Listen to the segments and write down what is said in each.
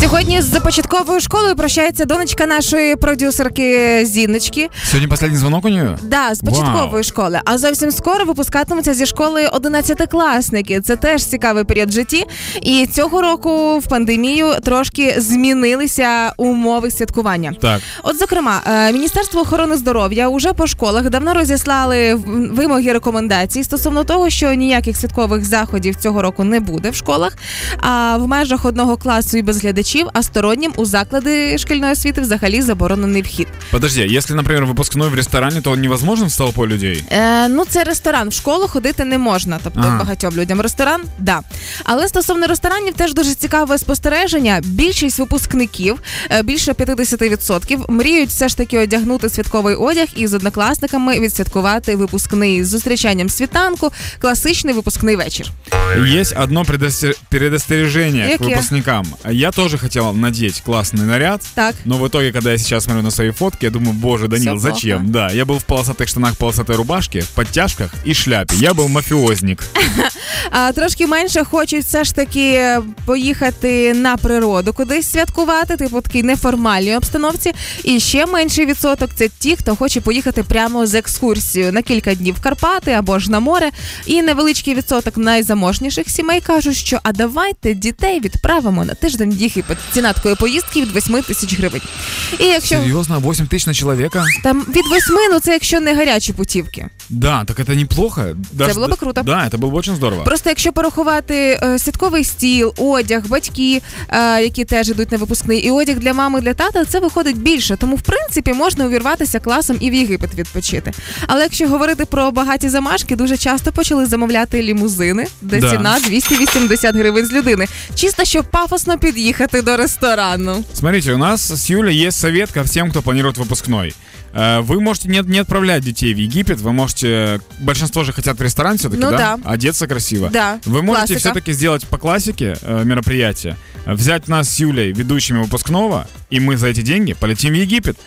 Сьогодні з початковою школою прощається донечка нашої продюсерки Зіночки. Сьогодні останній дзвонок у нее? Да, з початкової Вау. школи. А зовсім скоро випускатимуться зі школи одинадцятикласники. Це теж цікавий період в житті. І цього року в пандемію трошки змінилися умови святкування. Так. От, зокрема, е, Міністерство охорони здоров'я уже по школах давно розіслали вимоги рекомендацій стосовно того, що ніяких святкових заходів цього року не буде в школах. А в межах одного класу і без глядачів, а стороннім у заклади шкільної освіти взагалі заборонений вхід. Подожди, если, например, выпускной в ресторане, то он невозможен с толпой людей? Е, ну, це ресторан. В школу ходити не можна, тобто Ага. багатьом людям. Ресторан, да. Але стосовно ресторанів, теж дуже цікаве спостереження. Більшість випускників, е, більше 50%, мріють все ж таки одягнути святковий одяг і з однокласниками відсвяткувати випускний з зустрічанням світанку, класичний випускний вечір. Есть одно предостер- предостережение к Яке? выпускникам. Я тоже хотел надеть классный наряд, Так. но в итоге, когда я сейчас смотрю на свои фотки, я думаю, боже, Данил, Всё зачем? плохо. Да, я был в полосатых штанах, полосатой рубашке, в подтяжках и шляпе. Я был мафиозник. А трошки менше хочуть все ж таки поїхати на природу кудись святкувати, типу такій неформальній обстановці. І ще менший відсоток це ті, хто хоче поїхати прямо з екскурсією на кілька днів в Карпати або ж на море. І невеличкий відсоток найзаможніших сімей кажуть, що а давайте дітей відправимо на тиждень в Єгипет. Ціна такої поїздки від 8 тисяч гривень. І якщо Серьезно, 8 тысяч на человека? там від 8, ну це якщо не гарячі путівки. Да, так это неплохо. Даже- было бы круто. Да, это было бы очень здорово. Просто якщо порахувати е, святковий стіл, одяг, батьки, е, які теж йдуть на випускний, і одяг для мами, для тата, це виходить більше. Тому, в принципі, можна увірватися класом і в Єгипет відпочити. Але якщо говорити про багаті замашки, дуже часто почали замовляти лімузини, де Да. ціна 280 гривень з людини. Чисто щоб пафосно під'їхати до ресторану. Смотрите, у нас с Юлей есть совет ко всем, кто планирует выпускной. Э, Вы можете не, не отправлять детей в Египет, вы можете... Большинство же хотят в ресторан все-таки, Ну да? да. Одеться красиво. Да, Вы можете классика. все-таки сделать по классике э, мероприятие, э, взять нас с Юлей, ведущими выпускного, и мы за эти деньги полетим в Египет.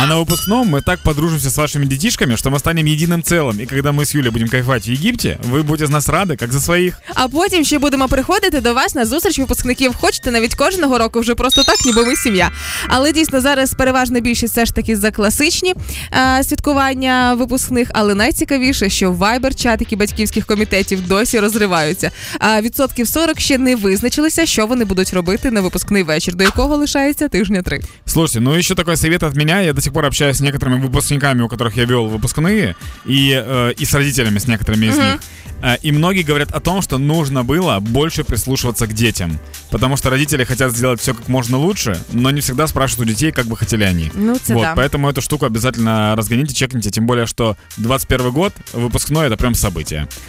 А на выпускном мы так подружимся с вашими детишками, что мы станем единым целым. И когда мы с Юлей будем кайфовать в Египте, вы будете за нас рады, как за своих. А потім ще будемо приходити до вас на зустріч випускників. Хочете навіть кожного року, вже просто так, ніби ми сім'я. Але дійсно зараз переважна більшість все ж таки за класичні е, святкування випускних. Але найцікавіше, що вайбер чатики батьківських комітетів досі розриваються. А відсотків 40 ще не визначилися, що вони будуть робити на випускний вечір, до якого лишається тижня три. Слушайте, ну еще такой совет от меня. Я до сих пор общаюсь с некоторыми выпускниками, у которых я вел выпускные, и, э, и с родителями, с некоторыми из них. Э, И многие говорят о том, что нужно было больше прислушиваться к детям. Потому что родители хотят сделать все как можно лучше, но не всегда спрашивают у детей, как бы хотели они. Ну вот, да. поэтому эту штуку обязательно разгоните, чекните, тем более, что 21 год, выпускной, это прям событие.